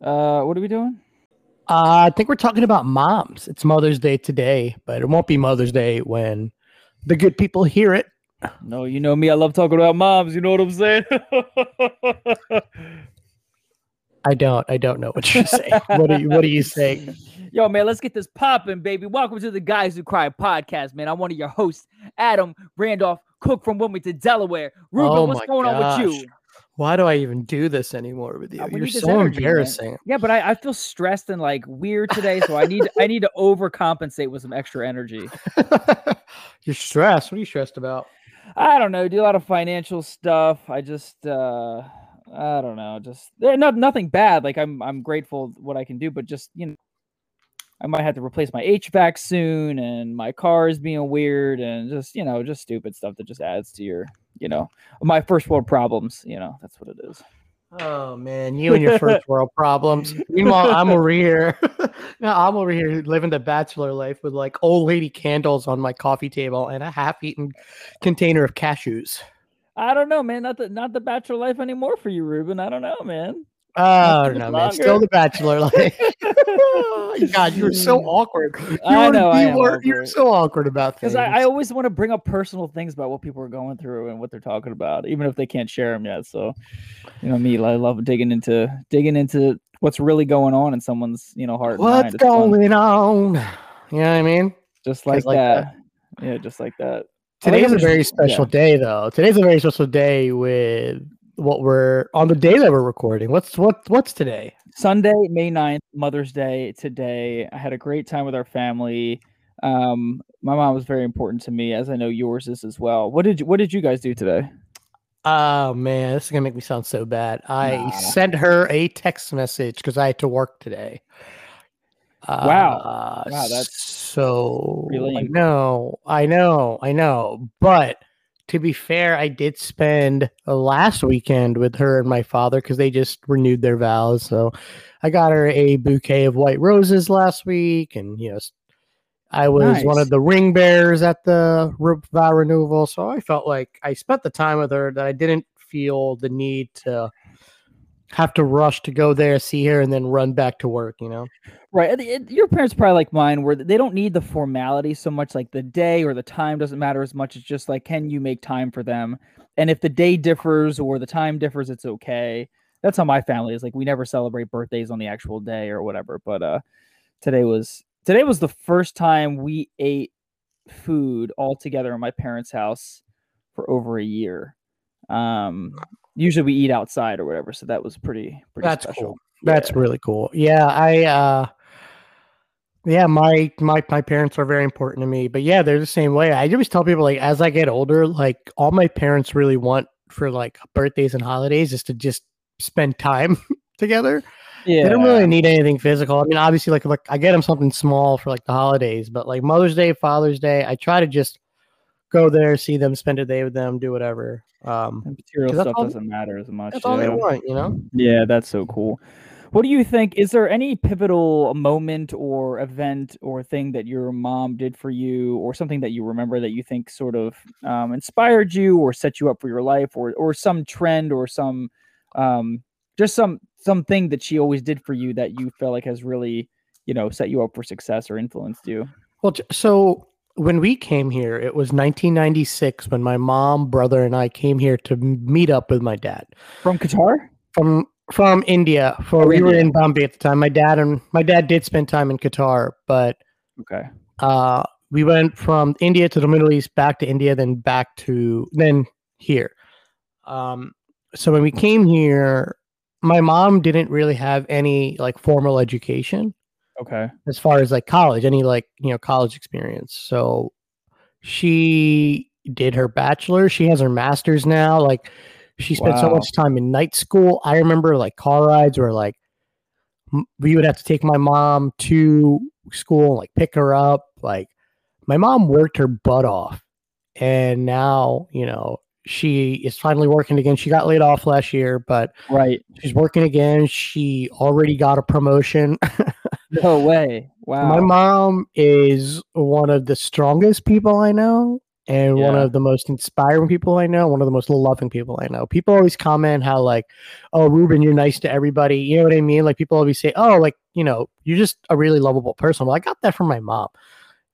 Uh, what are we doing? Uh, I think we're talking about moms. It's Mother's Day today, but it won't be Mother's Day when the good people hear it. No, you know me. I love talking about moms. You know what I'm saying? I don't. I don't know what you're saying. what are you? What are you saying? Yo, man, let's get this popping, baby. Welcome to the Guys Who Cry podcast, man. I'm one of your hosts, Adam Randolph Cook from Wilmington, Delaware. Ruben, Oh what's going on with you? Why do I even do this anymore with you? Uh, You're so energy, man. embarrassing. Yeah, but I, I feel stressed and like weird today, so I need I need to overcompensate with some extra energy. You're stressed. What are you stressed about? I don't know, do a lot of financial stuff. I just uh I don't know, just eh, not nothing bad. Like I'm I'm grateful what I can do, but just you know I might have to replace my HVAC soon and my car is being weird and just you know, just stupid stuff that just adds to your, you know, my first world problems, you know, that's what it is. Oh man, you and your first world problems. Meanwhile, I'm over here. no, I'm over here living the bachelor life with like old lady candles on my coffee table and a half-eaten container of cashews. I don't know, man. Not the not the bachelor life anymore for you, Ruben. I don't know, man. Oh, I too don't know, man. Still the bachelor life. Oh God, you were so awkward. You I were- know, I you am were, You're so awkward about things. Because I, I always want to bring up personal things about what people are going through and what they're talking about, even if they can't share them yet. So, you know me, I love digging into digging into what's really going on in someone's you know heart. What's going on? You know what I mean? Just like, like that. that. Yeah, just like that. Today's a very just- yeah. special day, though. Today's a very special day with what we're on the day that we're recording. What's what? What's today? Sunday, May 9th, Mother's Day today. I had a great time with our family. Um, my mom was very important to me, as I know yours is as well. What did you What did you guys do today? Oh man, this is gonna make me sound so bad. I Nah. sent her a text message because I had to work today. Wow. Uh, Wow, that's so. really I know, I know, I know. But to be fair, I did spend last weekend with her and my father because they just renewed their vows. So I got her a bouquet of white roses last week, and you know, s- I was one of the ring bearers at the vow renewal. So I felt like I spent the time with her that I didn't feel the need to have to rush to go there, see her, and then run back to work. You know. Right. and it- your parents probably like mine, where they don't need the formality so much. Like the day or the time doesn't matter as much. It's just like, can you make time for them? And if the day differs or the time differs, it's okay. That's how my family is. Like we never celebrate birthdays on the actual day or whatever. But uh, today was today was the first time we ate food all together in my parents' house for over a year. Um, usually we eat outside or whatever, so that was pretty pretty That's special. cool. That's Yeah. really cool. Yeah, I uh yeah, my my my parents are very important to me. But yeah, they're the same way. I always tell people like as I get older, like all my parents really want for like birthdays and holidays is to just spend time together. Yeah, They don't really need anything physical. I mean, obviously like like I get them something small for like the holidays, but like Mother's Day, Father's Day, I try to just go there, see them, spend a day with them, do whatever. Um And material 'Cause that's stuff all- doesn't matter as much. that's all they yeah. want, you know? Yeah, that's so cool. What do you think? Is there any pivotal moment or event or thing that your mom did for you, or something that you remember that you think sort of um, inspired you or set you up for your life, or or some trend or some um, just some something that she always did for you that you felt like has really you know set you up for success or influenced you? Well, so when we came here, it was 1996 when my mom, brother, and I came here to meet up with my dad From Qatar? from from India. For Oh, we were in Bombay at the time. My dad and my dad did spend time in Qatar, but Okay. uh, we went from India to the Middle East, back to India, then back to then here. Um, so when we came here, my mom didn't really have any like formal education Okay. as far as like college, any like you know college experience. So she did her bachelor. She has her master's now. Like she spent so much time in night school. I remember like car rides where like m- we would have to take my mom to school and like pick her up. Like my mom worked her butt off, and now you know she is finally working again. She got laid off last year, but Right. she's working again. She already got a promotion. No way. Wow. My mom is one of the strongest people I know. and one of the most inspiring people I know, one of the most loving people I know. People always comment how like, "Oh, Ruben, you're nice to everybody." You know what I mean? Like people always say, "Oh, like you know, you're just a really lovable person." Well, I got that from my mom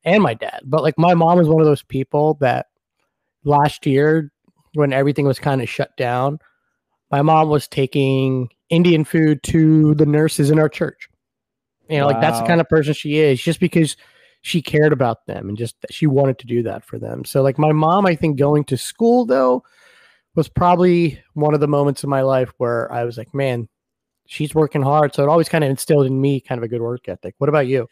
and my dad, but like my mom is one of those people that last year when everything was kind of shut down, my mom was taking Indian food to the nurses in our church. You know, like that's the kind of person she is, just because she cared about them and just she wanted to do that for them. So, like my mom, I think going to school though was probably one of the moments in my life where I was like, man, she's working hard. So it always kind of instilled in me kind of a good work ethic. What about you?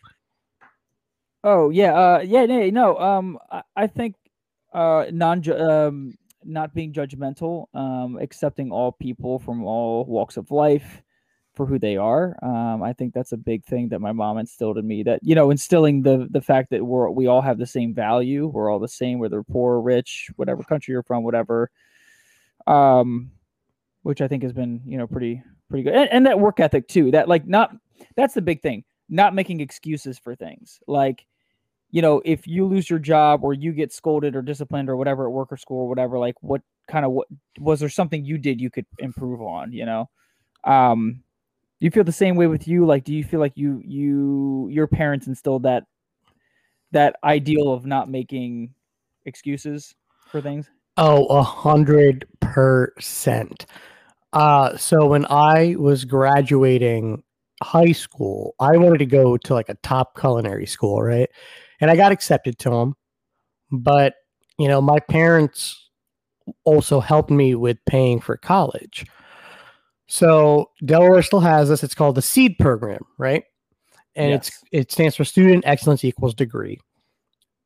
Oh yeah, uh, yeah, no, no. Um, I, I think uh, non um, not being judgmental, um, accepting all people from all walks of life for who they are. Um, I think that's a big thing that my mom instilled in me. That you know, instilling the the fact that we're we all have the same value. We're all the same, whether poor, or rich, whatever country you're from, whatever. Um, which I think has been you know pretty pretty good, and, and that work ethic too. That like not that's the big thing. Not making excuses for things like you know, if you lose your job or you get scolded or disciplined or whatever at work or school or whatever, like what kind of what was there something you did you could improve on, you know? Um you feel the same way with you? Like do you feel like you you your parents instilled that that ideal of not making excuses for things? Oh, a hundred percent. Uh, so when I was graduating high school, I wanted to go to like a top culinary school, right? And I got accepted to them, but you know, my parents also helped me with paying for college. So Delaware still has this. It's called the SEED program, right? And it's it stands for Student Excellence Equals Degree.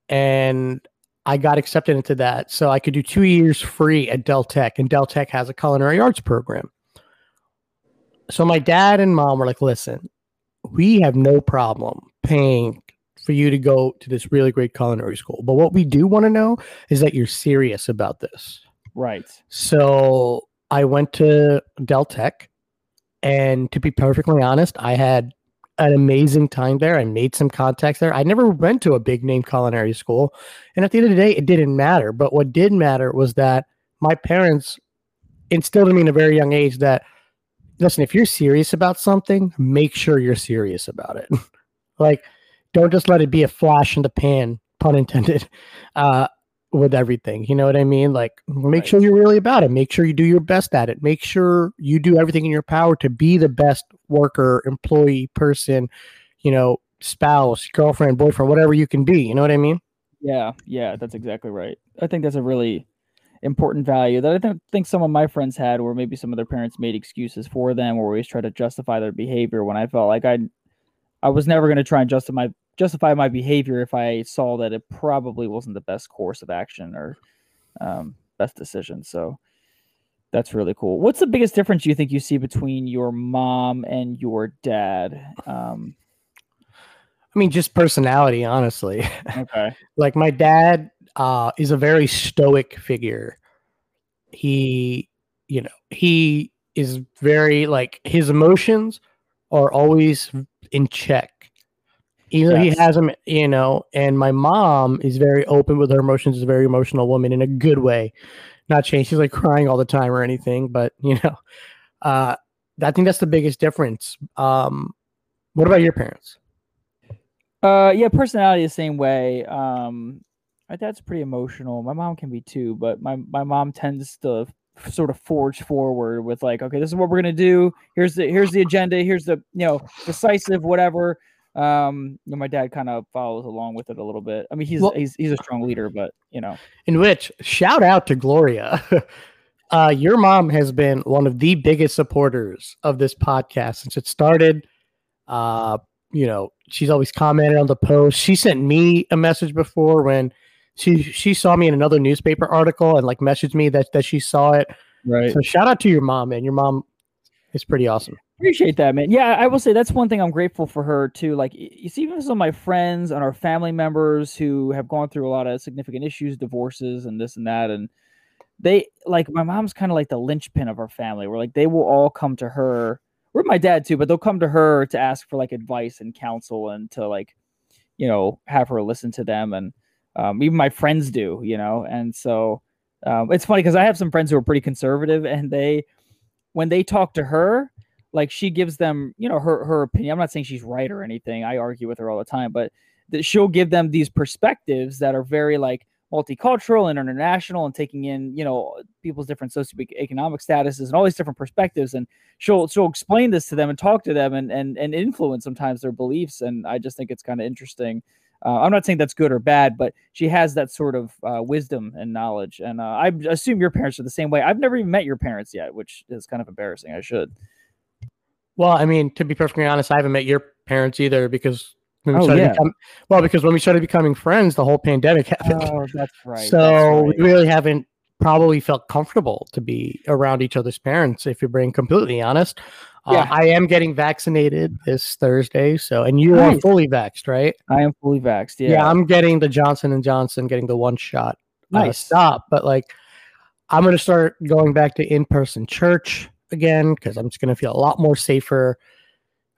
And I got accepted into that. So I could do two years free at Del Tech, and Del Tech has a culinary arts program. So my dad and mom were like, listen, we have no problem paying for you to go to this really great culinary school. But what we do want to know is that you're serious about this. Right. So I went to Del Tech, and to be perfectly honest, I had an amazing time there. I made some contacts there. I never went to a big name culinary school, and at the end of the day, it didn't matter. But what did matter was that my parents instilled in me in a very young age that listen, if you're serious about something, make sure you're serious about it. like, don't just let it be a flash in the pan, pun intended. Uh, with everything. You know what I mean? Like make Right. sure you're really about it. Make sure you do your best at it. Make sure you do everything in your power to be the best worker, employee, person, you know, spouse, girlfriend, boyfriend, whatever you can be. You know what I mean? Yeah, yeah, that's exactly right. I think that's a really important value that I don't think some of my friends had, where maybe some of their parents made excuses for them, or always try to justify their behavior. When I felt like I, I was never going to try and justify justify my behavior if I saw that it probably wasn't the best course of action or um, best decision. So that's really cool. What's the biggest difference you think you see between your mom and your dad? Um, I mean, just personality, honestly. okay, like my dad uh, is a very stoic figure. He, you know, he is very like his emotions are always in check. Even though he has them, you know, and my mom is very open with her emotions, is a very emotional woman in a good way. Not saying she's like crying all the time or anything, but you know, uh, I think that's the biggest difference. Um, what about your parents? Uh, yeah, personality the same way. Um, my dad's pretty emotional. My mom can be too, but my my mom tends to sort of forge forward with like, okay, this is what we're gonna do. Here's the here's the agenda. Here's the you know decisive whatever. Um, you know, my dad kind of follows along with it a little bit. I mean, he's Well- he's he's a strong leader, but you know, in which shout out to Gloria. uh, your mom has been one of the biggest supporters of this podcast since it started. Uh, you know, she's always commented on the post. She sent me a message before when she she saw me in another newspaper article and like messaged me that that she saw it. right. So shout out to your mom, man. Your mom is pretty awesome. Appreciate that, man. Yeah, I will say that's one thing I'm grateful for her too. Like, you see, even some of my friends and our family members who have gone through a lot of significant issues, divorces, and this and that, and they like my mom's kind of like the linchpin of our family. Where like they will all come to her, We're my dad too, but they'll come to her to ask for like advice and counsel and to like, you know, have her listen to them. And um, even my friends do, you know. And so um, it's funny because I have some friends who are pretty conservative, and they when they talk to her, like she gives them, you know, her her opinion. I'm not saying she's right or anything. I argue with her all the time, but that she'll give them these perspectives that are very like multicultural and international and taking in you know people's different socioeconomic statuses and all these different perspectives. And she'll she'll explain this to them and talk to them and and, and influence sometimes their beliefs. And i just think it's kind of interesting. Uh, i'm not saying that's good or bad but she has that sort of uh, wisdom and knowledge. And uh, i assume your parents are the same way. I've never even met your parents yet which is kind of embarrassing. I should well i mean to be perfectly honest i haven't met your parents either because when we Oh, yeah. become- well, because when we started becoming friends, the whole pandemic happened. oh that's right so that's right. we really haven't probably felt comfortable to be around each other's parents, if you're being completely honest. Uh, Yeah. I am getting vaccinated this Thursday, so and you are fully vaxxed, right? i am fully vaxxed yeah, Yeah, I'm getting the Johnson and Johnson, getting the one shot. uh, nice stop, but like I'm gonna start going back to in-person church again because I'm just gonna feel a lot more safer,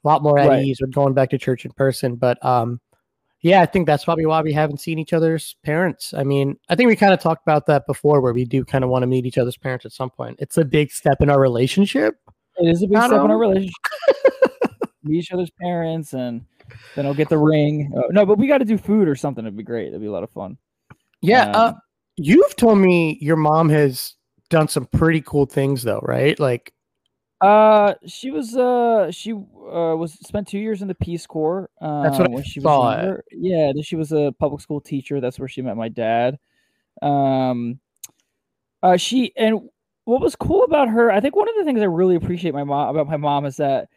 a lot more at Right. ease with going back to church in person. But um, yeah, I think that's probably why we haven't seen each other's parents. I mean, I think we kind of talked about that before, where we do kind of want to meet each other's parents at some point. It's a big step in our relationship. It is a big step in our relationship. Meet each other's parents, and then I'll get the ring. Uh, no, but we got to do food or something. It'd be great. It'd be a lot of fun. Yeah, uh, Um, you've told me your mom has done some pretty cool things, though, right? Like, Uh, she was uh she uh was spent two years in the Peace Corps. Uh, That's what I she saw was it. younger. Yeah, then she was a public school teacher. That's where she met my dad. Um, uh, she and what was cool about her, I think one of the things I really appreciate my mom about my mom is that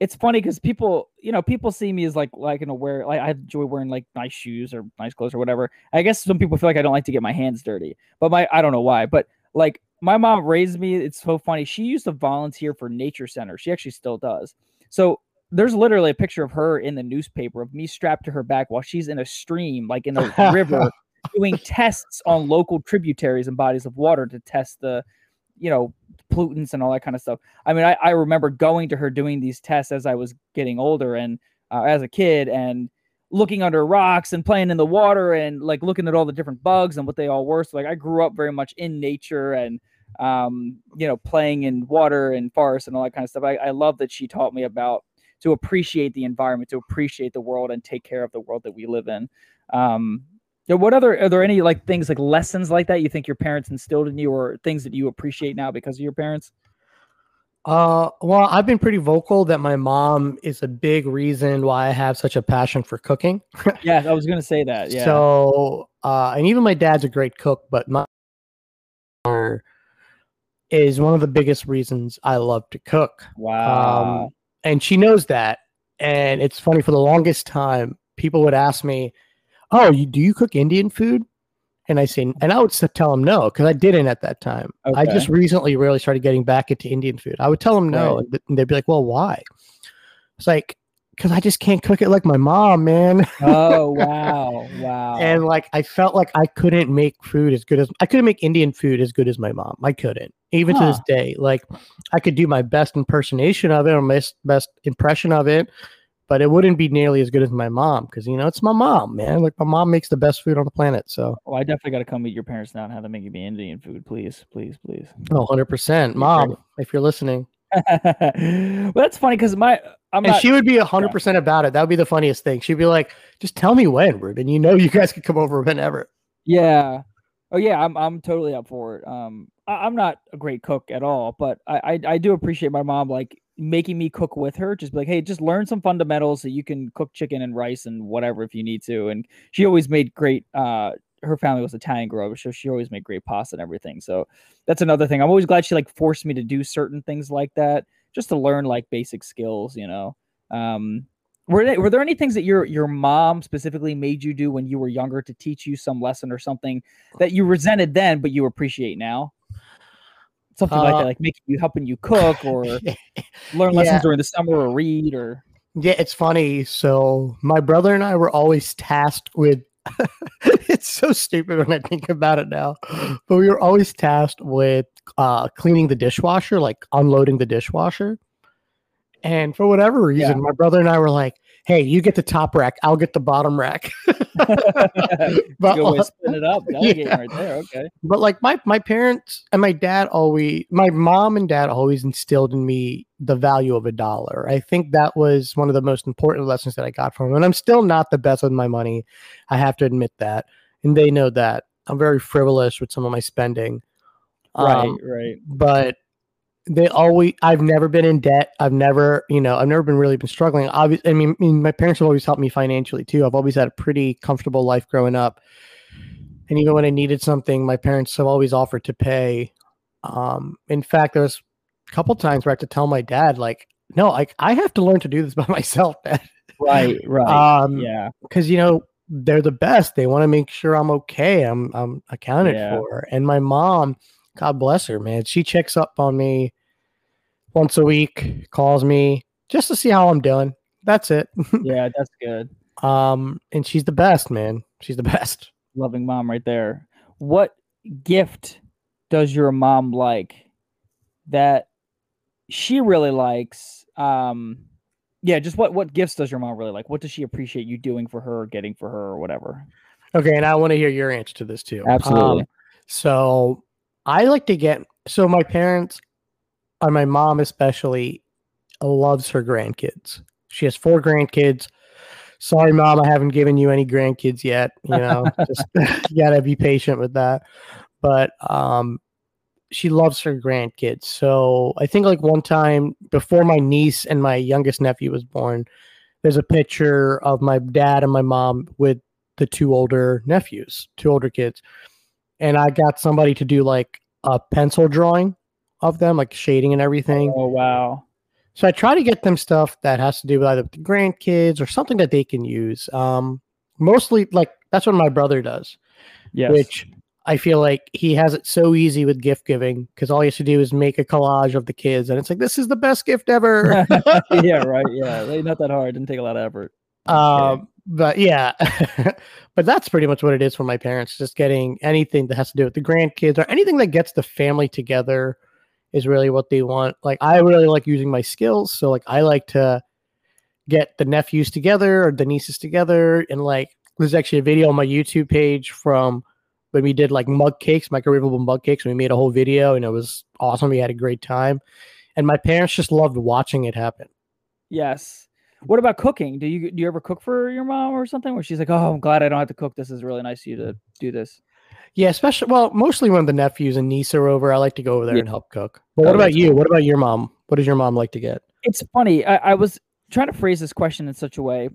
it's funny because people, you know, people see me as like like in a wear like I enjoy wearing like nice shoes or nice clothes or whatever. I guess some people feel like I don't like to get my hands dirty, but my I don't know why, but like my mom raised me. It's so funny. She used to volunteer for nature center. She actually still does. So there's literally a picture of her in the newspaper of me strapped to her back while she's in a stream, like in a river, doing tests on local tributaries and bodies of water to test the, you know, pollutants and all that kind of stuff. I mean, I, I remember going to her doing these tests as I was getting older and uh, as a kid and looking under rocks and playing in the water and like looking at all the different bugs and what they all were. So like I grew up very much in nature and um, you know, playing in water and forests and all that kind of stuff. I, I love that she taught me about to appreciate the environment, to appreciate the world and take care of the world that we live in. Um, yeah, what other are there any like things like lessons like that you think your parents instilled in you or things that you appreciate now because of your parents? Uh, well, I've been pretty vocal that my mom is a big reason why I have such a passion for cooking. Yeah, I was gonna say that. Yeah. So, uh, and even my dad's a great cook, but my mother is one of the biggest reasons I love to cook. wow. Um, and she knows that. And it's funny for the longest time, people would ask me, "Oh, you do you cook Indian food?" And I say, and I would tell them no because I didn't at that time. I just recently really started getting back into Indian food. I would tell them no, Right. and they'd be like, "Well, why?" It's like because I just can't cook it like my mom, man. oh wow. Wow. and like I felt like I couldn't make food as good as I couldn't make Indian food as good as my mom. I couldn't even to this day. Like I could do my best impersonation of it or my best impression of it, but it wouldn't be nearly as good as my mom because you know it's my mom, man. Like my mom makes the best food on the planet. So well, I definitely got to come meet your parents now and have them make me Indian food, please, please, please. oh, 100 percent, mom. If you're listening, well, that's funny because my I'm and not. she would be 100 percent about it. That would be the funniest thing. She'd be like, "Just tell me when, Ruben. You know, you guys could come over whenever." Yeah. Oh yeah, I'm I'm totally up for it. Um, I, I'm not a great cook at all, but I, I I do appreciate my mom like making me cook with her. Just like, hey, just learn some fundamentals so you can cook chicken and rice and whatever if you need to. And she always made great. Uh, her family was Italian growing up, so she always made great pasta and everything. So that's another thing. I'm always glad she like forced me to do certain things like that just to learn like basic skills. You know. Um, were there, were there any things that your your mom specifically made you do when you were younger to teach you some lesson or something that you resented then but you appreciate now? Something like Uh, that, like making you helping you cook or learn Yeah. lessons during the summer or read or Yeah, it's funny. So my brother and I were always tasked with. it's so stupid when I think about it now, but we were always tasked with uh, cleaning the dishwasher, like unloading the dishwasher. And for whatever reason, my brother and I were like, hey, you get the top rack, I'll get the bottom rack. but way spin it up. Yeah. right there. Okay. But like my my parents and my dad always, my mom and dad always instilled in me the value of a dollar. I think that was one of the most important lessons that I got from them. And I'm still not the best with my money. I have to admit that, and they know that. I'm very frivolous with some of my spending. Right. Um, right. But they always i've never been in debt. I've never you know i've never been really been struggling. Obviously i mean, I mean my parents have always helped me financially too. I've always had a pretty comfortable life growing up. And even when i needed something my parents have always offered to pay. Um in fact there was a couple times where i had to tell my dad like no like i have to learn to do this by myself dad. right right. Um yeah. because you know they're the best. They want to make sure i'm okay i'm i'm accounted Yeah. for. And my mom God bless her, man. She checks up on me once a week, calls me just to see how I'm doing. That's it. Yeah, that's good. um, and she's the best, man. She's the best. Loving mom right there. What gift does your mom like that she really likes? Um yeah, just what what gifts does your mom really like? What does she appreciate you doing for her or getting for her or whatever? Okay, and I want to hear your answer to this too. Absolutely. Um, so I like to get so my parents or my mom especially loves her grandkids. She has four grandkids. Sorry, mom, I haven't given you any grandkids yet. You know, just you gotta be patient with that. But um she loves her grandkids. So I think like one time before my niece and my youngest nephew was born, there's a picture of my dad and my mom with the two older nephews, two older kids and I got somebody to do like a pencil drawing of them, like shading and everything. Oh wow. So I try to get them stuff that has to do with either the grandkids or something that they can use. Um, mostly like that's what my brother does, Yes. which I feel like he has it so easy with gift giving because all he has to do is make a collage of the kids, and it's like this is the best gift ever. yeah, right. Yeah. Not that hard. Didn't take a lot of effort. Um, but yeah, but that's pretty much what it is for my parents. Just getting anything that has to do with the grandkids or anything that gets the family together is really what they want. Like I really like using my skills, so like I like to get the nephews together or the nieces together, and like there's actually a video on my YouTube page from when we did like mug cakes, microwavable mug cakes. And we made a whole video, and it was awesome. We had a great time, and my parents just loved watching it happen. Yes. What about cooking? Do you do you ever cook for your mom or something? Where she's like, "Oh, I'm glad I don't have to cook. This is really nice of you to do this." Yeah, especially well, mostly when the nephews and niece are over, I like to go over there Yeah. and help cook. Oh, but what Oh, about you? What about your mom? What does your mom like to get? It's funny. I, I was trying to phrase this question in such a way.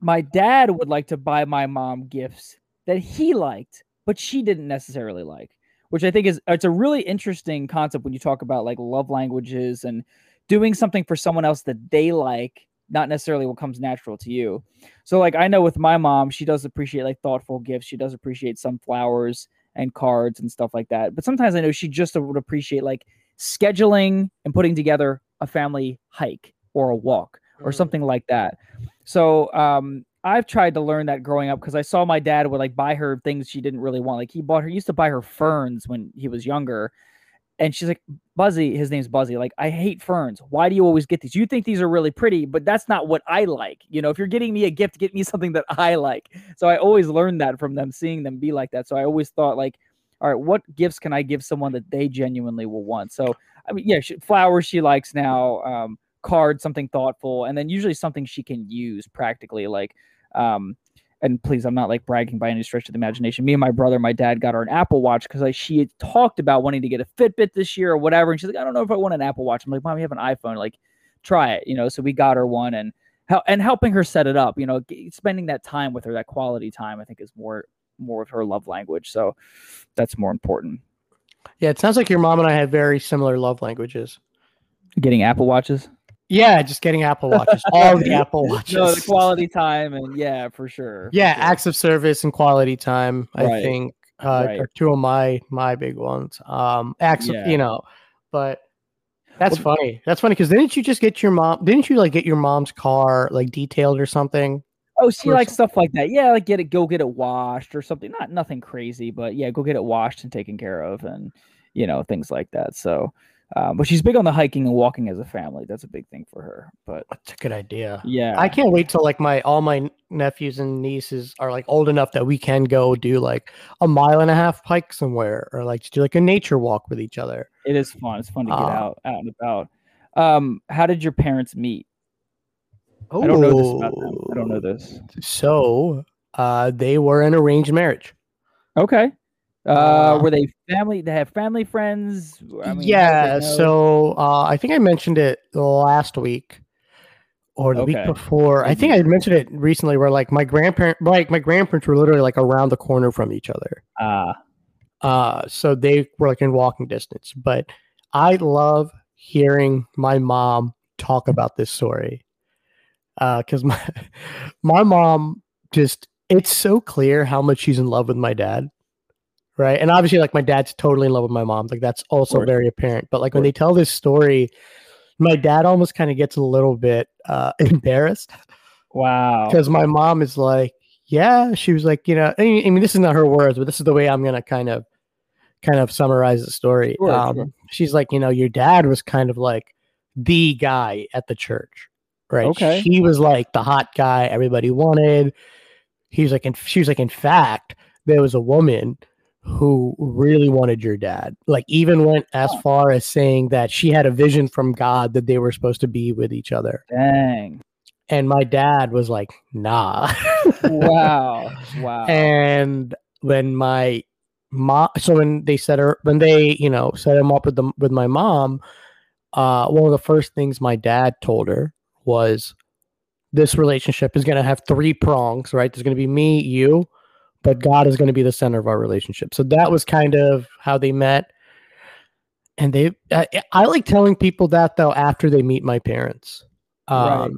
My dad would like to buy my mom gifts that he liked, but she didn't necessarily like, which I think is it's a really interesting concept when you talk about like love languages and doing something for someone else that they like, not necessarily what comes natural to you. So like I know with my mom, she does appreciate like thoughtful gifts. She does appreciate some flowers and cards and stuff like that. But sometimes I know she just would appreciate like scheduling and putting together a family hike or a walk or Mm. something like that. So um I've tried to learn that growing up because I saw my dad would like buy her things she didn't really want. Like he bought her he used to buy her ferns when he was younger. And she's like, Buzzy, his name's Buzzy. Like, I hate ferns. Why do you always get these? You think these are really pretty, but that's not what I like. You know, if you're getting me a gift, get me something that I like. So I always learned that from them, seeing them be like that. So I always thought, like, all right, what gifts can I give someone that they genuinely will want? So I mean, yeah, she, flowers she likes now, um, cards, something thoughtful, and then usually something she can use practically, like, um, and please, I'm not like bragging by any stretch of the imagination. Me and my brother, my dad got her an Apple Watch because like she had talked about wanting to get a Fitbit this year or whatever, and she's like, I don't know if I want an Apple Watch. I'm like, Mom, you have an iPhone, like, try it, you know. So we got her one, and and helping her set it up, you know, spending that time with her, that quality time, I think is more more of her love language. So that's more important. Yeah, it sounds like your mom and I have very similar love languages. Getting Apple Watches. Yeah, just getting Apple Watches, all the Apple Watches. No, the quality time and yeah, for sure. for yeah, sure. acts of service and quality time. I Right. think uh, Right. are two of my my big ones. Um, acts of you know, but that's Well- funny. That's funny because didn't you just get your mom? Didn't you like get your mom's car like detailed or something? Oh, she likes stuff like that. Yeah, like get it, go get it washed or something. Not nothing crazy, but yeah, go get it washed and taken care of, and you know things like that. So, Uh, but she's big on the hiking and walking as a family. That's a big thing for her. But That's a good idea. yeah, I can't wait till like my all my nephews and nieces are like old enough that we can go do like a mile and a half hike somewhere or like do like a nature walk with each other. it is fun. It's fun to get Uh, out out and about. Um, how did your parents meet? I don't know this about them. I don't know this. So uh they were an arranged marriage. Okay. Uh, Uh, were they family? They have family friends. I mean, yeah, so uh I think I mentioned it last week or the Okay. week before. I think I mentioned it recently where like my grandparent like my grandparents were literally like around the corner from each other. Ah, Uh, so they were like in walking distance. But I love hearing my mom talk about this story. Uh, because my my mom just it's so clear how much she's in love with my dad. Right. And obviously, like my dad's totally in love with my mom. Like that's also very apparent. But like when they tell this story, my dad almost kind of gets a little bit uh embarrassed wow. because my mom is like, yeah, she was like, you know, I mean, I mean, this is not her words, but this is the way I'm gonna kind of, kind of summarize the story. Sure, um, sure. She's like, you know, your dad was kind of like the guy at the church, right? Okay. He was like the hot guy everybody wanted. He was like, and she was like, in fact, there was a woman who really wanted your dad. Like, even went as far as saying that she had a vision from God that they were supposed to be with each other. Dang. And my dad was like, nah. Wow. Wow. and when my mom so when they set her when they you know set him up with them with my mom uh one of the first things my dad told her was this relationship is going to have three prongs right there's going to be me you but god is going to be the center of our relationship. So that was kind of how they met. And they I, I like telling people that though after they meet my parents. Um Right.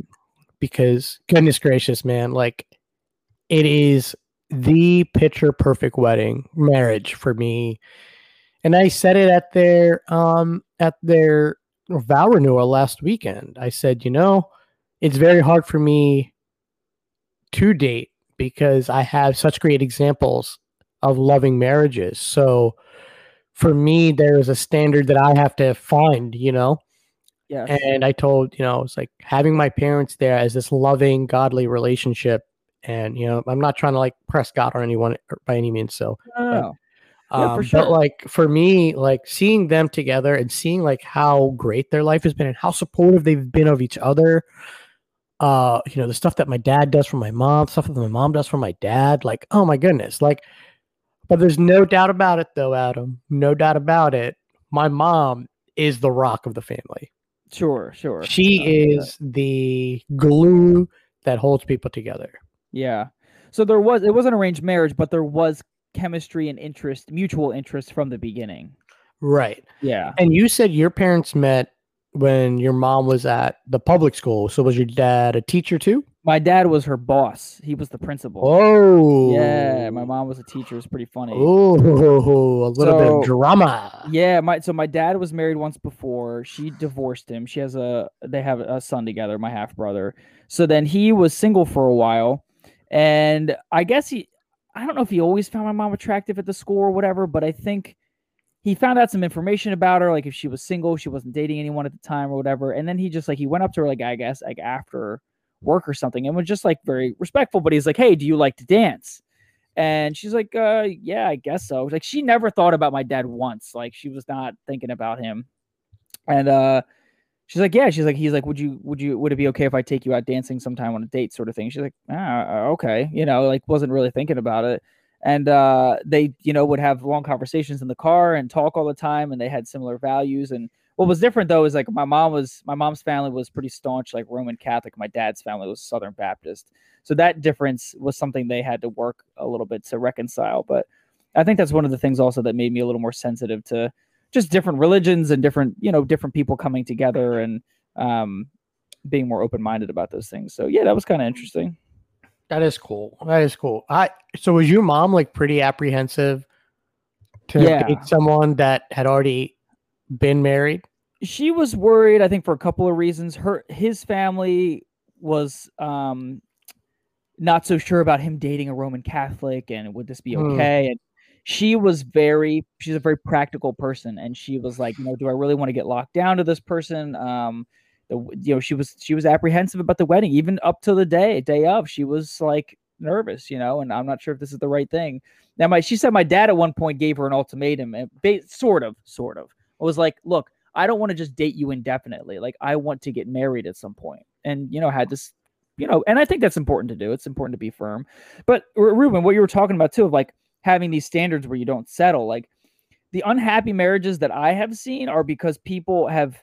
because goodness gracious man like it is the picture perfect wedding marriage for me. And i said it at their um at their vow renewal last weekend. I said you know it's very hard for me to date because i have such great examples of loving marriages so for me there is a standard that i have to find you know yes. and I told, you know, it's like having my parents there as this loving, godly relationship. And, you know, I'm not trying to like press God on anyone or- by any means. So, No. Yeah, um, for sure. but like for me, like seeing them together and seeing like how great their life has been and how supportive they've been of each other. Uh, you know, the stuff that my dad does for my mom, stuff that my mom does for my dad. Like, oh my goodness. Like, but there's no doubt about it though, Adam. No doubt about it. My mom is the rock of the family. Sure. Sure. She Uh, is the glue that holds people together. Yeah. So there was it was an arranged marriage, but there was chemistry and interest, mutual interest from the beginning. Right. Yeah. And you said your parents met when your mom was at the public school. So was your dad a teacher too? My dad was her boss. He was the principal. Oh. Yeah, my mom was a teacher. It's pretty funny. Oh, a little bit of drama. Yeah, my so my dad was married once before. She divorced him. She has a they have a son together, my half brother. So then he was single for a while, and I guess he I don't know if he always found my mom attractive at the school or whatever, but I think he found out some information about her, like if she was single, she wasn't dating anyone at the time or whatever. And then he just like he went up to her like I guess like after work or something and was just like very respectful, but he's like, Hey, do you like to dance? And she's like, uh, yeah, I guess so. Like she never thought about my dad once. Like she was not thinking about him. And uh she's like, yeah, she's like, he's like, would you would you would it be okay if I take you out dancing sometime on a date sort of thing? She's like, ah, okay, you know, like wasn't really thinking about it. And uh they, you know, would have long conversations in the car and talk all the time and they had similar values. And what was different though is like my mom was my mom's family was pretty staunch, like Roman Catholic. My dad's family was Southern Baptist. So that difference was something they had to work a little bit to reconcile. But I think that's one of the things also that made me a little more sensitive to just different religions and different, you know, different people coming together and um, being more open minded about those things. So yeah, that was kind of interesting. That is cool. That is cool. I so was your mom like pretty apprehensive to Yeah. date someone that had already been married? She was worried, I think, for a couple of reasons. Her his family was um not so sure about him dating a Roman Catholic and would this be Hmm. okay? And she was very she's a very practical person and she was like you know do i really want to get locked down to this person um the, you know she was she was apprehensive about the wedding even up to the day day of she was like nervous you know and i'm not sure if this is the right thing. Now my she said my dad at one point gave her an ultimatum and ba- sort of sort of. I was like look i don't want to just date you indefinitely like i want to get married at some point. And you know had this you know and i think that's important to do it's important to be firm. But ruben what you were talking about too of like having these standards where you don't settle. Like the unhappy marriages that I have seen are because people have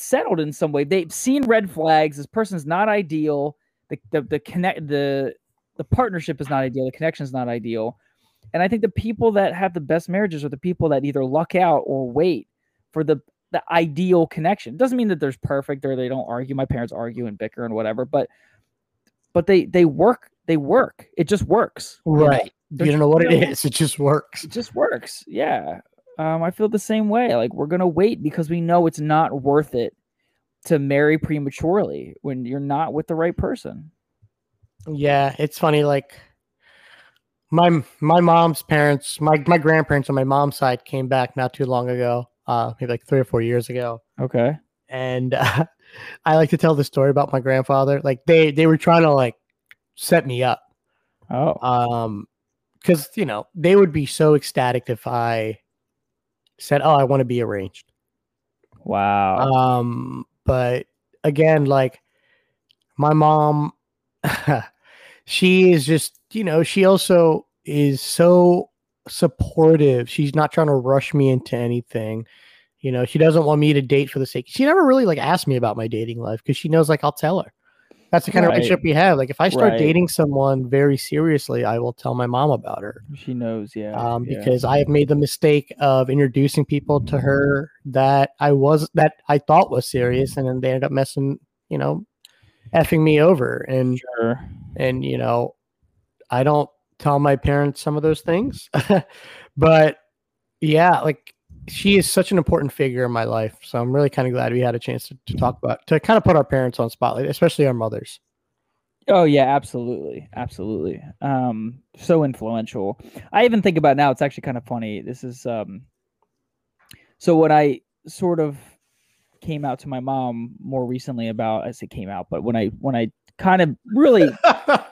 settled in some way. They've seen red flags. This person's not ideal. The the the connect the the partnership is not ideal. The connection is not ideal. And I think the people that have the best marriages are the people that either luck out or wait for the the ideal connection. It doesn't mean that there's perfect or they don't argue. My parents argue and bicker and whatever, but but they they work they work. It just works. Right. You, you don't know what it is. It just works. It just works. Yeah. Um, I feel the same way. Like we're gonna wait because we know it's not worth it to marry prematurely when you're not with the right person. Yeah, it's funny. Like my my mom's parents, my my grandparents on my mom's side came back not too long ago, uh, maybe like three or four years ago. Okay. And uh, I like to tell the story about my grandfather. Like they they were trying to like set me up. Oh. Um, because you know they would be so ecstatic if I said, "Oh, I want to be arranged." Wow. Um, but again, like my mom, she is just you know she also is so supportive. She's not trying to rush me into anything. You know, she doesn't want me to date for the sake. She never really like asked me about my dating life because she knows like I'll tell her. That's the kind right. of relationship we have. Like if I start right. dating someone very seriously, I will tell my mom about her. She knows, yeah. Um, yeah. because I have made the mistake of introducing people to her that I was that I thought was serious, and then they ended up messing, you know, effing me over. And sure. and you know, I don't tell my parents some of those things, but yeah, like she is such an important figure in my life. So I'm really kind of glad we had a chance to, to talk about to kind of put our parents on spotlight, especially our mothers. Oh yeah, absolutely, absolutely. Um, so influential. I even think about now. It's actually kind of funny. This is um. So what I sort of came out to my mom more recently about, as it came out, but when I when I kind of really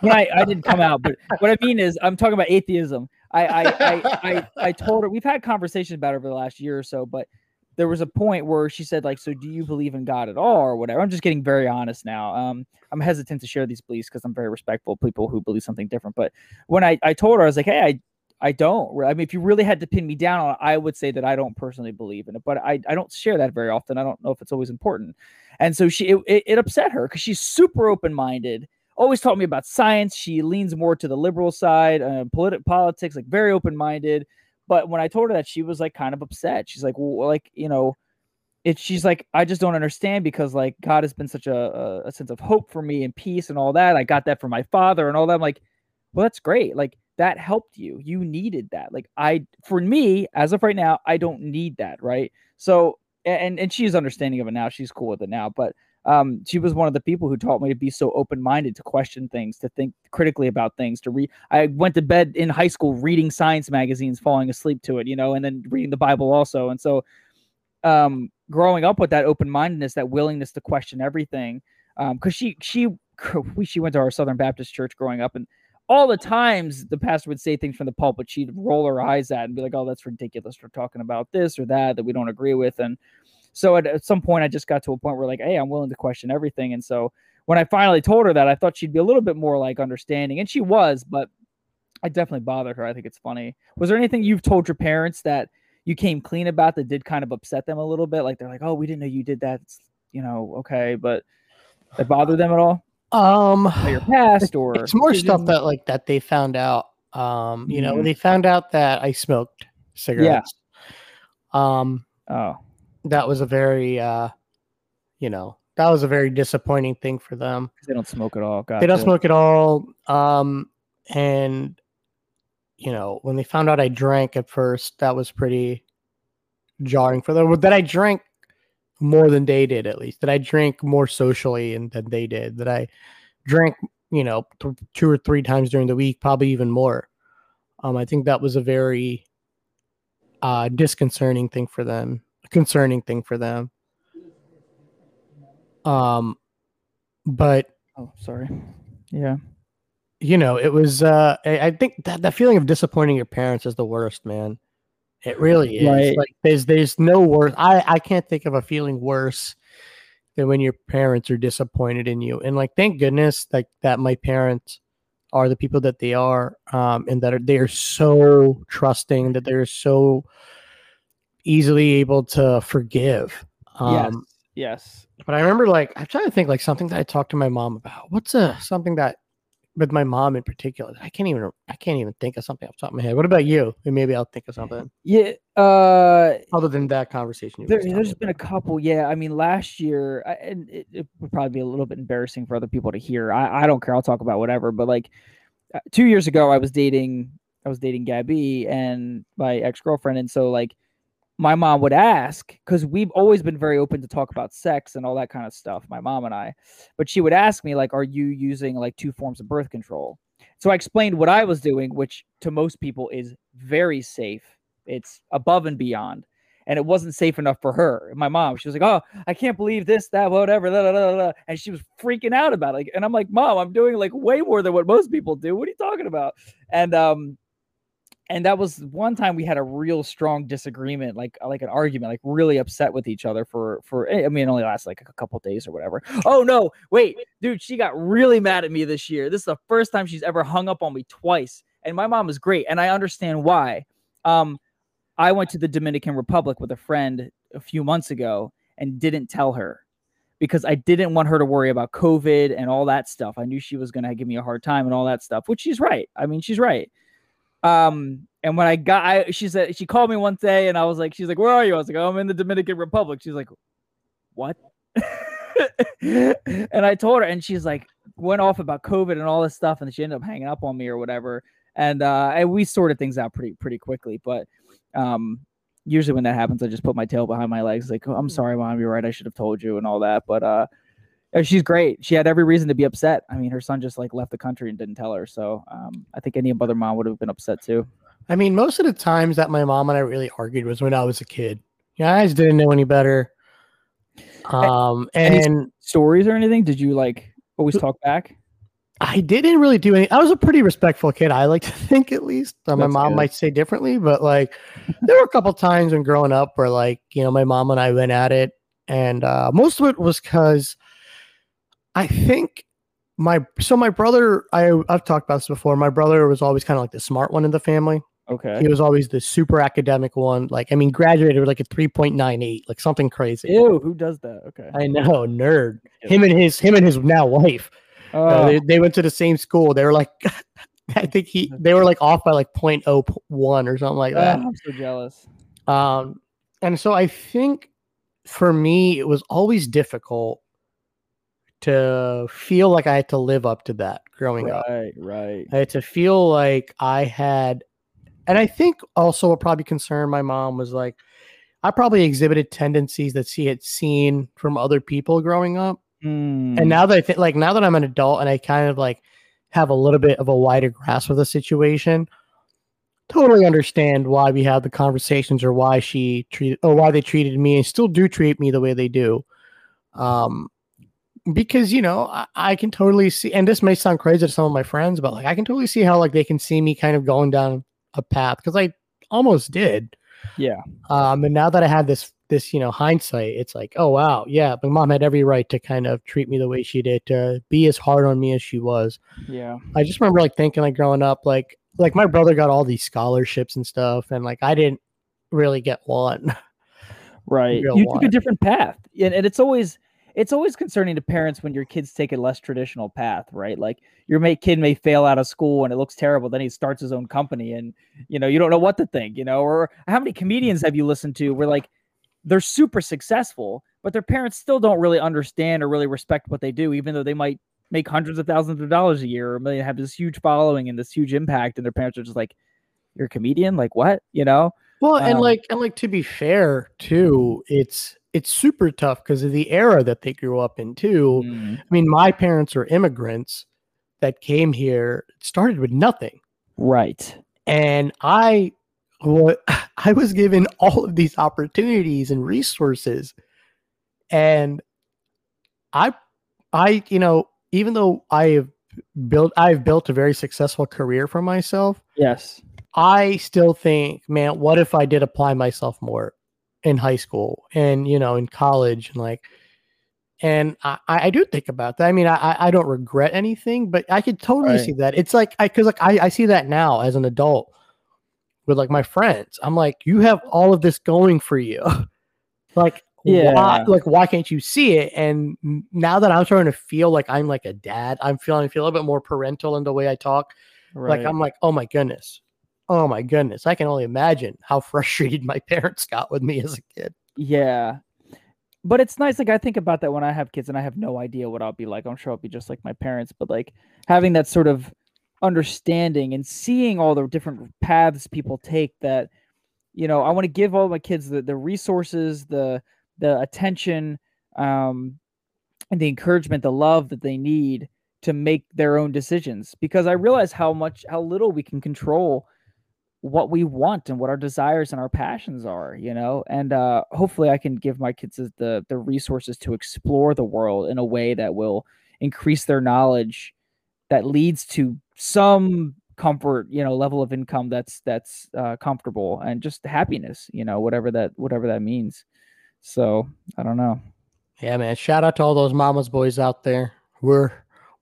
when I I didn't come out, but what I mean is I'm talking about atheism. I I, I I I told her we've had conversations about it over the last year or so, but there was a point where she said like, "So do you believe in God at all, or whatever?" I'm just getting very honest now. Um, I'm hesitant to share these beliefs because I'm very respectful of people who believe something different. But when I I told her, I was like, "Hey, I." I don't. I mean, if you really had to pin me down on it, I would say that I don't personally believe in it, but I, I don't share that very often. I don't know if it's always important. And so she, it, it, it upset her because she's super open minded always taught me about science. She leans more to the liberal side, uh, politi- politics, like very open minded. But when I told her that, she was like kind of upset. She's like, well, like you know, it. She's like, I just don't understand because like God has been such a, a, a sense of hope for me and peace and all that. I got that from my father and all that. I'm like, well, that's great. Like that helped you. You needed that. Like I, for me, as of right now, I don't need that. Right. So and and she's understanding of it now. She's cool with it now. But um, she was one of the people who taught me to be so open-minded to question things to think critically about things to read. I went to bed in high school reading science magazines falling asleep to it you know and then reading the bible also. And so um, growing up with that open-mindedness that willingness to question everything because um, she she she went to our southern baptist church growing up and all the times the pastor would say things from the pulpit she'd roll her eyes at and be like oh that's ridiculous for talking about this or that that we don't agree with and so at, at some point, I just got to a point where like, hey, I'm willing to question everything. And so when I finally told her that, I thought she'd be a little bit more like understanding, and she was, but I definitely bothered her. I think it's funny. Was there anything you've told your parents that you came clean about that did kind of upset them a little bit? Like they're like, oh, we didn't know you did that. It's, you know, okay, but that bothered them at all? Um, your past or it's more stuff that like that they found out. Um, you mm-hmm. know, they found out that I smoked cigarettes. Yeah. Um, oh, that was a very uh you know that was a very disappointing thing for them. They don't smoke at all. Gotcha. they don't smoke at all um and you know when they found out i drank at first that was pretty jarring for them. That i drank more than they did at least that i drank more socially and than they did that i drank you know th- two or three times during the week probably even more. Um i think that was a very uh disconcerting thing for them, concerning thing for them. Um, but Oh, sorry. Yeah. you know, it was. Uh, I, I think that that feeling of disappointing your parents is the worst, man. It really is. Right. Like there's there's no worse. I I can't think of a feeling worse than when your parents are disappointed in you. And like, thank goodness, like that my parents are the people that they are, um, and that are they are so trusting that they're so easily able to forgive. yes. Um, Yes. but I remember like I'm trying to think like something that I talked to my mom about. What's a something that with my mom in particular? I can't even I can't even think of something off the top of my head. What about you? And maybe I'll think of something Yeah. Uh, other than that conversation. You There, there's been a couple, yeah. I mean, last year, I- and it, it would probably be a little bit embarrassing for other people to hear. I, I don't care. I'll talk about whatever. But like uh, two years ago, I was dating, I was dating Gabby and my ex girlfriend, and so like my mom would ask because we've always been very open to talk about sex and all that kind of stuff. My mom and I, but she would ask me like, "Are you using like two forms of birth control?" So I explained what I was doing, which to most people is very safe. It's above and beyond and it wasn't safe enough for her. My mom, she was like, "Oh, I can't believe this, that, whatever," blah, blah, blah, blah," and she was freaking out about it. And I'm like, "Mom, I'm doing like way more than what most people do. What are you talking about?" And um, and that was one time we had a real strong disagreement, like like an argument, like really upset with each other for for. eh, I mean, it only lasted like a couple days or whatever. Oh no, wait, dude, she got really mad at me this year. This is the first time she's ever hung up on me twice, and my mom is great, and I understand why. Um, I went to the Dominican Republic with a friend a few months ago and didn't tell her because I didn't want her to worry about COVID and all that stuff. I knew she was going to give me a hard time and all that stuff, which she's right. I mean, she's right. Um, and when I got, I, she said, she called me one day and I was like, she's like, where are you? I was like, oh, I'm in the Dominican Republic. She's like, what? and I told her, and she's like, went off about COVID and all this stuff, and she ended up hanging up on me or whatever. And uh, and we sorted things out pretty pretty quickly. But um, usually when that happens, I just put my tail behind my legs, like, oh, I'm sorry, mom, you're right, I should have told you and all that. But uh, uh, she's great. She had every reason to be upset. I mean, her son just like left the country and didn't tell her. So um, I think any other mom would have been upset too. I mean, most of the times that my mom and I really argued was when I was a kid. Yeah, I just didn't know any better. Um, any- and Stories or anything? Did you like always talk back? I didn't really do any. I was a pretty respectful kid. I like to think, at least. Uh, my mom good. might say differently, but like, there were a couple times when growing up where, like, you know, my mom and I went at it, and uh, most of it was because I think my so my brother. I I've talked about this before. My brother was always kind of like the smart one in the family. Okay. He was always the super academic one. Like, I mean, graduated with like a three point nine eight, like something crazy. Ew, who does that? Okay. I know, nerd. Him and his him and his now wife. Uh, Oh, they, they went to the same school. They were like, I think he they were like off by like 0.01 or something like that. I'm so jealous. Um, and so I think for me, it was always difficult to feel like I had to live up to that growing up. Right, right. I had to feel like I had, and I think also what probably concerned my mom was like, I probably exhibited tendencies that she had seen from other people growing up. Mm, And now that I think, like, now that I'm an adult and I kind of like have a little bit of a wider grasp of the situation, totally understand why we had the conversations or why she treated or why they treated me and still do treat me the way they do. Um, because you know, I, I can totally see, and this may sound crazy to some of my friends, but like, I can totally see how like they can see me kind of going down a path because I almost did. yeah. Um, and now that I have this this you know hindsight, it's like, oh wow, yeah, my mom had every right to kind of treat me the way she did, to be as hard on me as she was. Yeah. I just remember like thinking like growing up, like like my brother got all these scholarships and stuff, and like I didn't really get one. Right. You took a different path. And, and it's always it's always concerning to parents when your kids take a less traditional path, right? Like your mate kid may fail out of school and it looks terrible. Then he starts his own company and you know, you don't know what to think, you know, or how many comedians have you listened to where like they're super successful, but their parents still don't really understand or really respect what they do, even though they might make hundreds of thousands of dollars a year or a million have this huge following and this huge impact, and their parents are just like, You're a comedian? Like what? You know? Well, and Um, like and like to be fair too, it's it's super tough because of the era that they grew up in too. Mm, I mean, my parents are immigrants that came here, started with nothing. right. And I what I was given all of these opportunities and resources, and I, I, you know, even though I have built, I've built a very successful career for myself. Yes. I still think, man, what if I did apply myself more in high school and you know in college and like and I, I do think about that. I mean, I I don't regret anything, but I could totally Right. see that. It's like I because like I, I see that now as an adult with like my friends. I'm like, you have all of this going for you. like why Yeah. like why can't you see it? And now that I'm starting to feel like I'm like a dad, I'm feeling I feel a little bit more parental in the way I talk. Right. Like I'm like, oh my goodness. Oh my goodness. I can only imagine how frustrated my parents got with me as a kid. Yeah. But it's nice. Like I think about that when I have kids and I have no idea what I'll be like. I'm sure I'll be just like my parents, but like having that sort of understanding and seeing all the different paths people take that, you know, I want to give all my kids the, the resources, the the attention, um, and the encouragement, the love that they need to make their own decisions. Because I realize how much how little we can control what we want and what our desires and our passions are you know and uh hopefully i can give my kids the the resources to explore the world in a way that will increase their knowledge that leads to some comfort you know level of income that's that's uh, comfortable and just happiness you know whatever that whatever that means so i don't know Yeah, man. Shout out to all those mama's boys out there. We're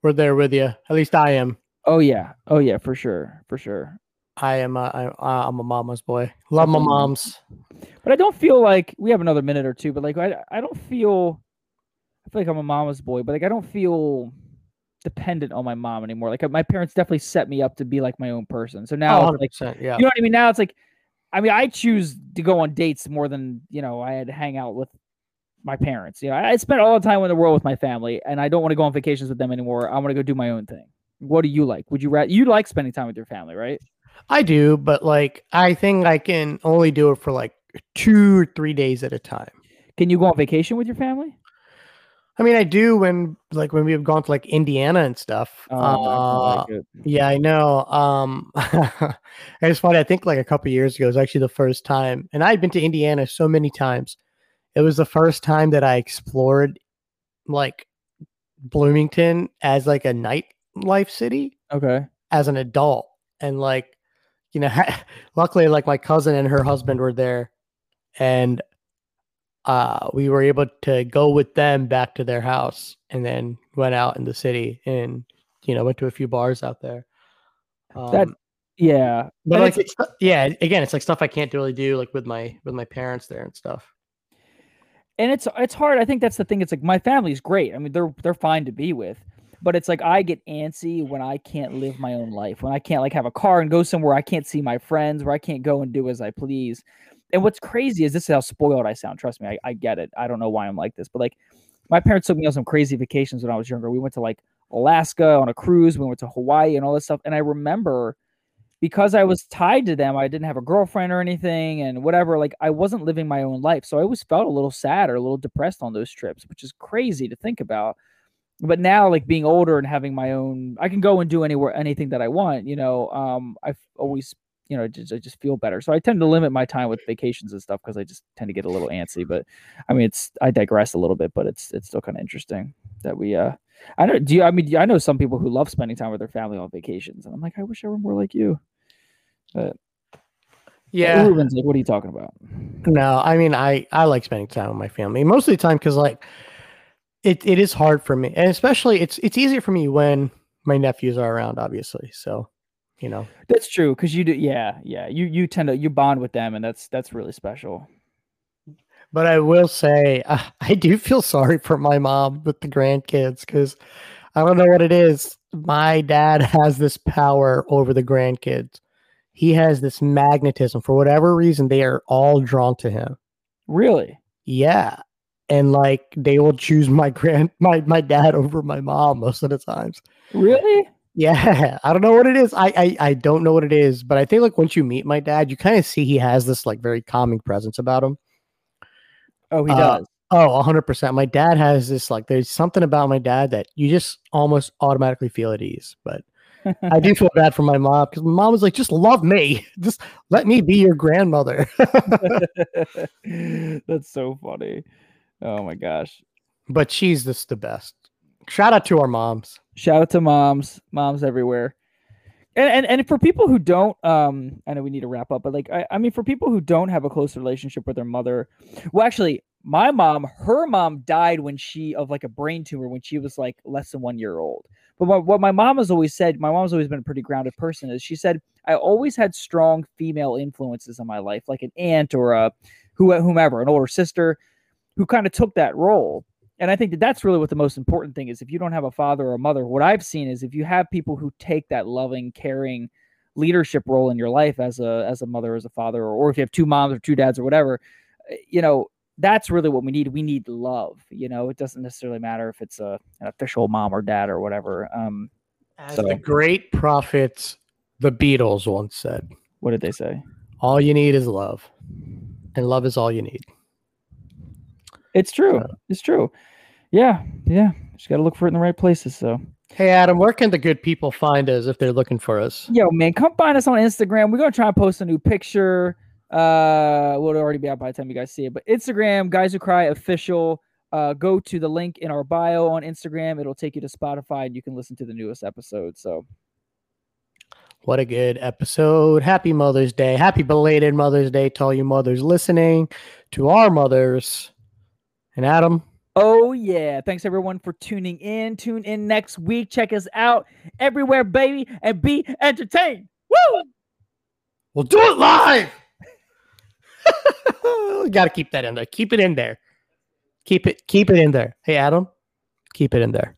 we're there with you. At least I am. oh yeah oh yeah for sure for sure I am. A, I, uh, I'm a mama's boy. Love my moms. but i don't feel like we have another minute or two but like i, I don't feel i feel like i'm a mama's boy but like i don't feel dependent on my mom anymore like my parents definitely set me up to be like my own person so now Oh, like Yeah. you know what i mean now it's like i mean i choose to go on dates more than you know i had to hang out with my parents you know i, I spent all the time in the world with my family and i don't want to go on vacations with them anymore i want to go do my own thing what do you like would you rather you like spending time with your family right I do, but like I think I can only do it for like two or three days at a time. can you go on vacation with your family I mean, I do when like when we've gone to like Indiana and stuff. Oh, I Uh, like. Yeah, I know. Um, it's funny. I think like a couple years ago was actually the first time, and I'd been to Indiana so many times. It was the first time that I explored like Bloomington as like a nightlife city okay as an adult, and like you know, luckily like my cousin and her husband were there, and uh, we were able to go with them back to their house, and then went out in the city and you know went to a few bars out there. That- Um, yeah but like it's- it's, yeah again it's like stuff i can't really do like with my with my parents there and stuff and it's it's hard. I think that's the thing. It's like my family's great. I mean, they're they're fine to be with, but it's like I get antsy when I can't live my own life. When I can't like have a car and go somewhere I can't see my friends, where I can't go and do as I please. And what's crazy is this is how spoiled I sound. Trust me, I, I get it. I don't know why I'm like this, but like my parents took me on some crazy vacations when I was younger. We went to like Alaska on a cruise. We went to Hawaii and all this stuff. And I remember because I was tied to them, I didn't have a girlfriend or anything and whatever. Like I wasn't living my own life. So I always felt a little sad or a little depressed on those trips, which is crazy to think about. But now, like being older and having my own, I can go and do anywhere, anything that I want. You know, um, I've always, you know, just, I just feel better. So I tend to limit my time with vacations and stuff because I just tend to get a little antsy. But I mean, it's I digress a little bit, but it's it's still kind of interesting that we uh I know. Do you? I mean, I know some people who love spending time with their family on vacations, and I'm like, I wish I were more like you. But yeah Ruben's like, what are you talking about? no i mean i i like spending time with my family most of the time because like it, it is hard for me and especially it's it's easier for me when my nephews are around obviously so you know That's true because you do. Yeah, yeah. You you tend to you bond with them, and that's that's really special. But I will say, uh, I do feel sorry for my mom with the grandkids because I don't know what it is. My dad has this power over the grandkids. He has this magnetism. For whatever reason, they are all drawn to him. Really? Yeah. And like they will choose my grand my my dad over my mom most of the times. Really? Yeah, I don't know what it is. I, I I don't know what it is, but I think like once you meet my dad, you kind of see he has this like very calming presence about him. Oh, he Uh, does. Oh, 100%. My dad has this like there's something about my dad that you just almost automatically feel at ease. But I do feel bad for my mom because my mom was like, just love me. Just let me be your grandmother. That's so funny. Oh my gosh. but she's just the best. Shout out to our moms. Shout out to moms, moms everywhere. And, and and for people who don't, um, I know we need to wrap up, but like I, I mean, for people who don't have a close relationship with their mother, well, actually, my mom, her mom died when she of like a brain tumor when she was like less than one year old. But what, what my mom has always said, my mom's always been a pretty grounded person, is she said I always had strong female influences in my life, like an aunt or a who whomever, an older sister, who kind of took that role and I think that that's really what the most important thing is. If you don't have a father or a mother, what I've seen is if you have people who take that loving, caring leadership role in your life as a as a mother, as a father, or, or if you have two moms or two dads or whatever, eh, you know, that's really what we need. We need love. You know, it doesn't necessarily matter if it's a an official mom or dad or whatever. Um, As So- the great prophets, the Beatles once said, what did they say? all you need is love. And love is all you need. It's true. So- It's true. Yeah, yeah. Just got to look for it in the right places. So. Hey Adam, where can the good people find us if they're looking for us? Yo, man, come find us on Instagram. We're gonna try and post a new picture. Uh, will already be out by the time you guys see it. But Instagram, guys who cry official. Uh, go to the link in our bio on Instagram. It'll take you to Spotify, and you can listen to the newest episode. So What a good episode. Happy Mother's Day. Happy belated Mother's Day to all you mothers listening, to our mothers. And Adam, Oh yeah. Thanks everyone for tuning in. Tune in next week. Check us out everywhere, baby, and be entertained. Woo! we'll do it live. Got to keep that in there. Keep it in there. Keep it keep it in there. Hey Adam, keep it in there.